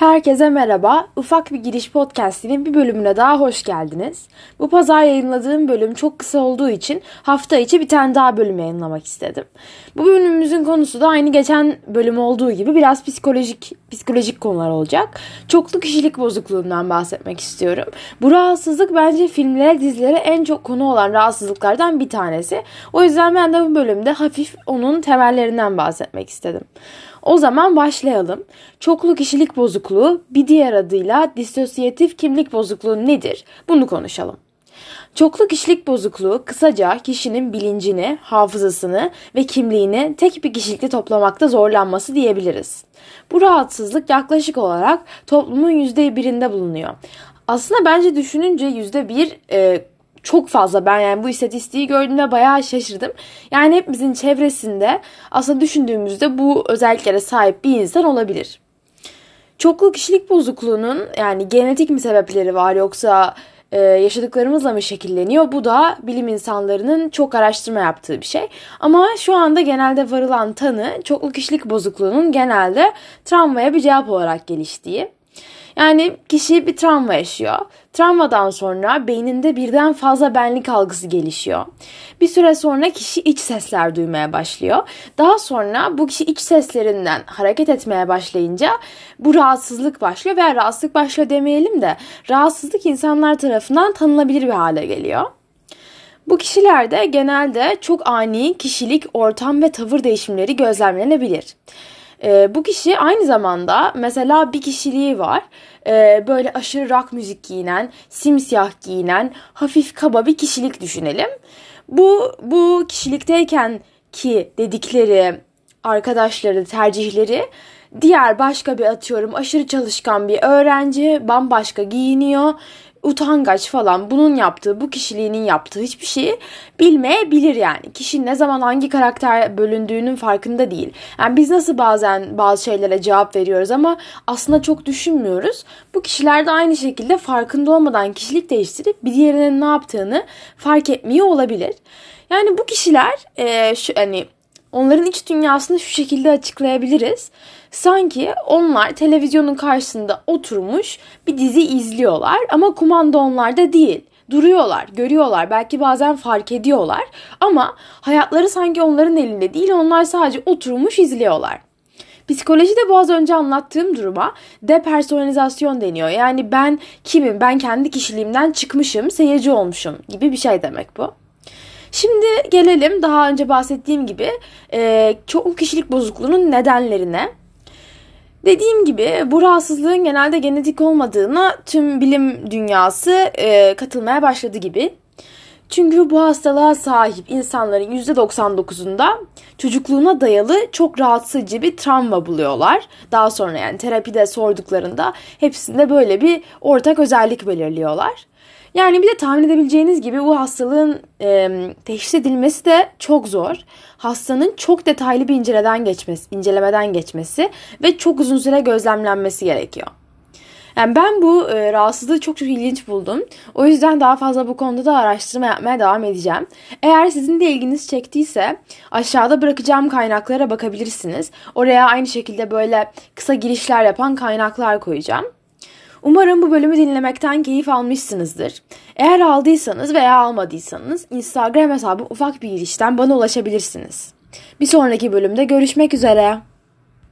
Herkese merhaba. Ufak bir giriş podcast'inin bir bölümüne daha hoş geldiniz. Bu pazar yayınladığım bölüm çok kısa olduğu için hafta içi bir tane daha bölüm yayınlamak istedim. Bu bölümümüzün konusu da aynı geçen bölüm olduğu gibi biraz psikolojik psikolojik konular olacak. Çoklu kişilik bozukluğundan bahsetmek istiyorum. Bu rahatsızlık bence filmlere, dizilere en çok konu olan rahatsızlıklardan bir tanesi. O yüzden ben de bu bölümde hafif onun temellerinden bahsetmek istedim. O zaman başlayalım. Çoklu kişilik bozukluğu bir diğer adıyla disosiyatif kimlik bozukluğu nedir? Bunu konuşalım. Çoklu kişilik bozukluğu kısaca kişinin bilincini, hafızasını ve kimliğini tek bir kişilikte toplamakta zorlanması diyebiliriz. Bu rahatsızlık yaklaşık olarak toplumun %1'inde bulunuyor. Aslında bence düşününce %1 e, çok fazla ben yani bu istatistiği gördüğümde bayağı şaşırdım. Yani hepimizin çevresinde aslında düşündüğümüzde bu özelliklere sahip bir insan olabilir. Çoklu kişilik bozukluğunun yani genetik mi sebepleri var yoksa e, yaşadıklarımızla mı şekilleniyor? Bu da bilim insanlarının çok araştırma yaptığı bir şey. Ama şu anda genelde varılan tanı çoklu kişilik bozukluğunun genelde travmaya bir cevap olarak geliştiği. Yani kişi bir travma yaşıyor. Travmadan sonra beyninde birden fazla benlik algısı gelişiyor. Bir süre sonra kişi iç sesler duymaya başlıyor. Daha sonra bu kişi iç seslerinden hareket etmeye başlayınca bu rahatsızlık başlıyor veya rahatsızlık başlıyor demeyelim de rahatsızlık insanlar tarafından tanınabilir bir hale geliyor. Bu kişilerde genelde çok ani kişilik, ortam ve tavır değişimleri gözlemlenebilir. E, bu kişi aynı zamanda mesela bir kişiliği var. E, böyle aşırı rock müzik giyinen, simsiyah giyinen, hafif kaba bir kişilik düşünelim. Bu bu kişilikteyken ki dedikleri arkadaşları, tercihleri diğer başka bir atıyorum aşırı çalışkan bir öğrenci bambaşka giyiniyor utangaç falan bunun yaptığı, bu kişiliğinin yaptığı hiçbir şeyi bilmeyebilir yani. Kişi ne zaman hangi karakter bölündüğünün farkında değil. Yani biz nasıl bazen bazı şeylere cevap veriyoruz ama aslında çok düşünmüyoruz. Bu kişiler de aynı şekilde farkında olmadan kişilik değiştirip bir diğerinin ne yaptığını fark etmiyor olabilir. Yani bu kişiler e, şu hani onların iç dünyasını şu şekilde açıklayabiliriz. Sanki onlar televizyonun karşısında oturmuş bir dizi izliyorlar ama kumanda onlarda değil. Duruyorlar, görüyorlar, belki bazen fark ediyorlar ama hayatları sanki onların elinde değil, onlar sadece oturmuş izliyorlar. Psikolojide bu az önce anlattığım duruma depersonalizasyon deniyor. Yani ben kimim, ben kendi kişiliğimden çıkmışım, seyirci olmuşum gibi bir şey demek bu. Şimdi gelelim daha önce bahsettiğim gibi e, çok kişilik bozukluğunun nedenlerine. Dediğim gibi bu rahatsızlığın genelde genetik olmadığına tüm bilim dünyası e, katılmaya başladı gibi. Çünkü bu hastalığa sahip insanların %99'unda çocukluğuna dayalı çok rahatsız bir travma buluyorlar. Daha sonra yani terapide sorduklarında hepsinde böyle bir ortak özellik belirliyorlar. Yani bir de tahmin edebileceğiniz gibi bu hastalığın e, teşhis edilmesi de çok zor. Hastanın çok detaylı bir inceleden geçmesi, incelemeden geçmesi ve çok uzun süre gözlemlenmesi gerekiyor. Yani ben bu e, rahatsızlığı çok çok ilginç buldum. O yüzden daha fazla bu konuda da araştırma yapmaya devam edeceğim. Eğer sizin de ilginiz çektiyse aşağıda bırakacağım kaynaklara bakabilirsiniz. Oraya aynı şekilde böyle kısa girişler yapan kaynaklar koyacağım. Umarım bu bölümü dinlemekten keyif almışsınızdır. Eğer aldıysanız veya almadıysanız Instagram hesabı ufak bir girişten bana ulaşabilirsiniz. Bir sonraki bölümde görüşmek üzere.